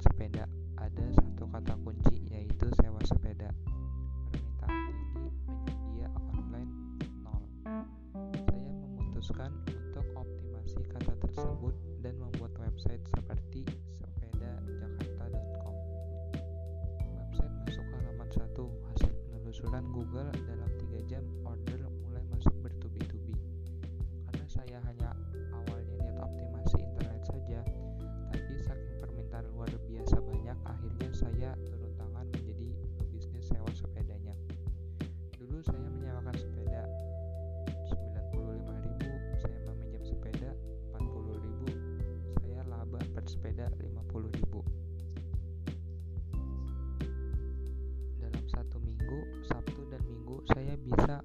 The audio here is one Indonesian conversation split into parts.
sepeda. Ada satu kata kunci yaitu sewa sepeda. Permintaan tinggi penyedia online nol. Saya memutuskan untuk optimasi kata tersebut dan membuat website seperti sepedajakarta.com website masuk halaman satu hasil penelusuran Google dalam tiga jam order. Dalam satu minggu, Sabtu dan Minggu saya bisa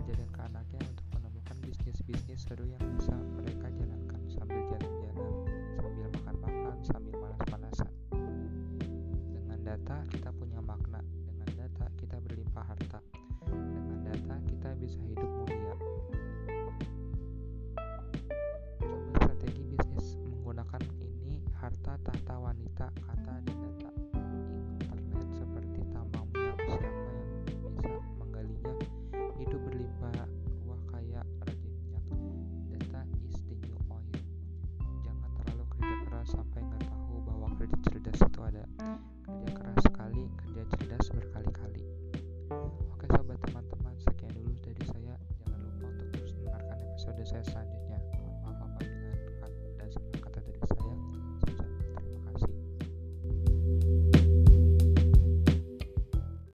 ajarin ke anaknya untuk menemukan bisnis-bisnis seru yang bisa mereka jalankan sambil jalan.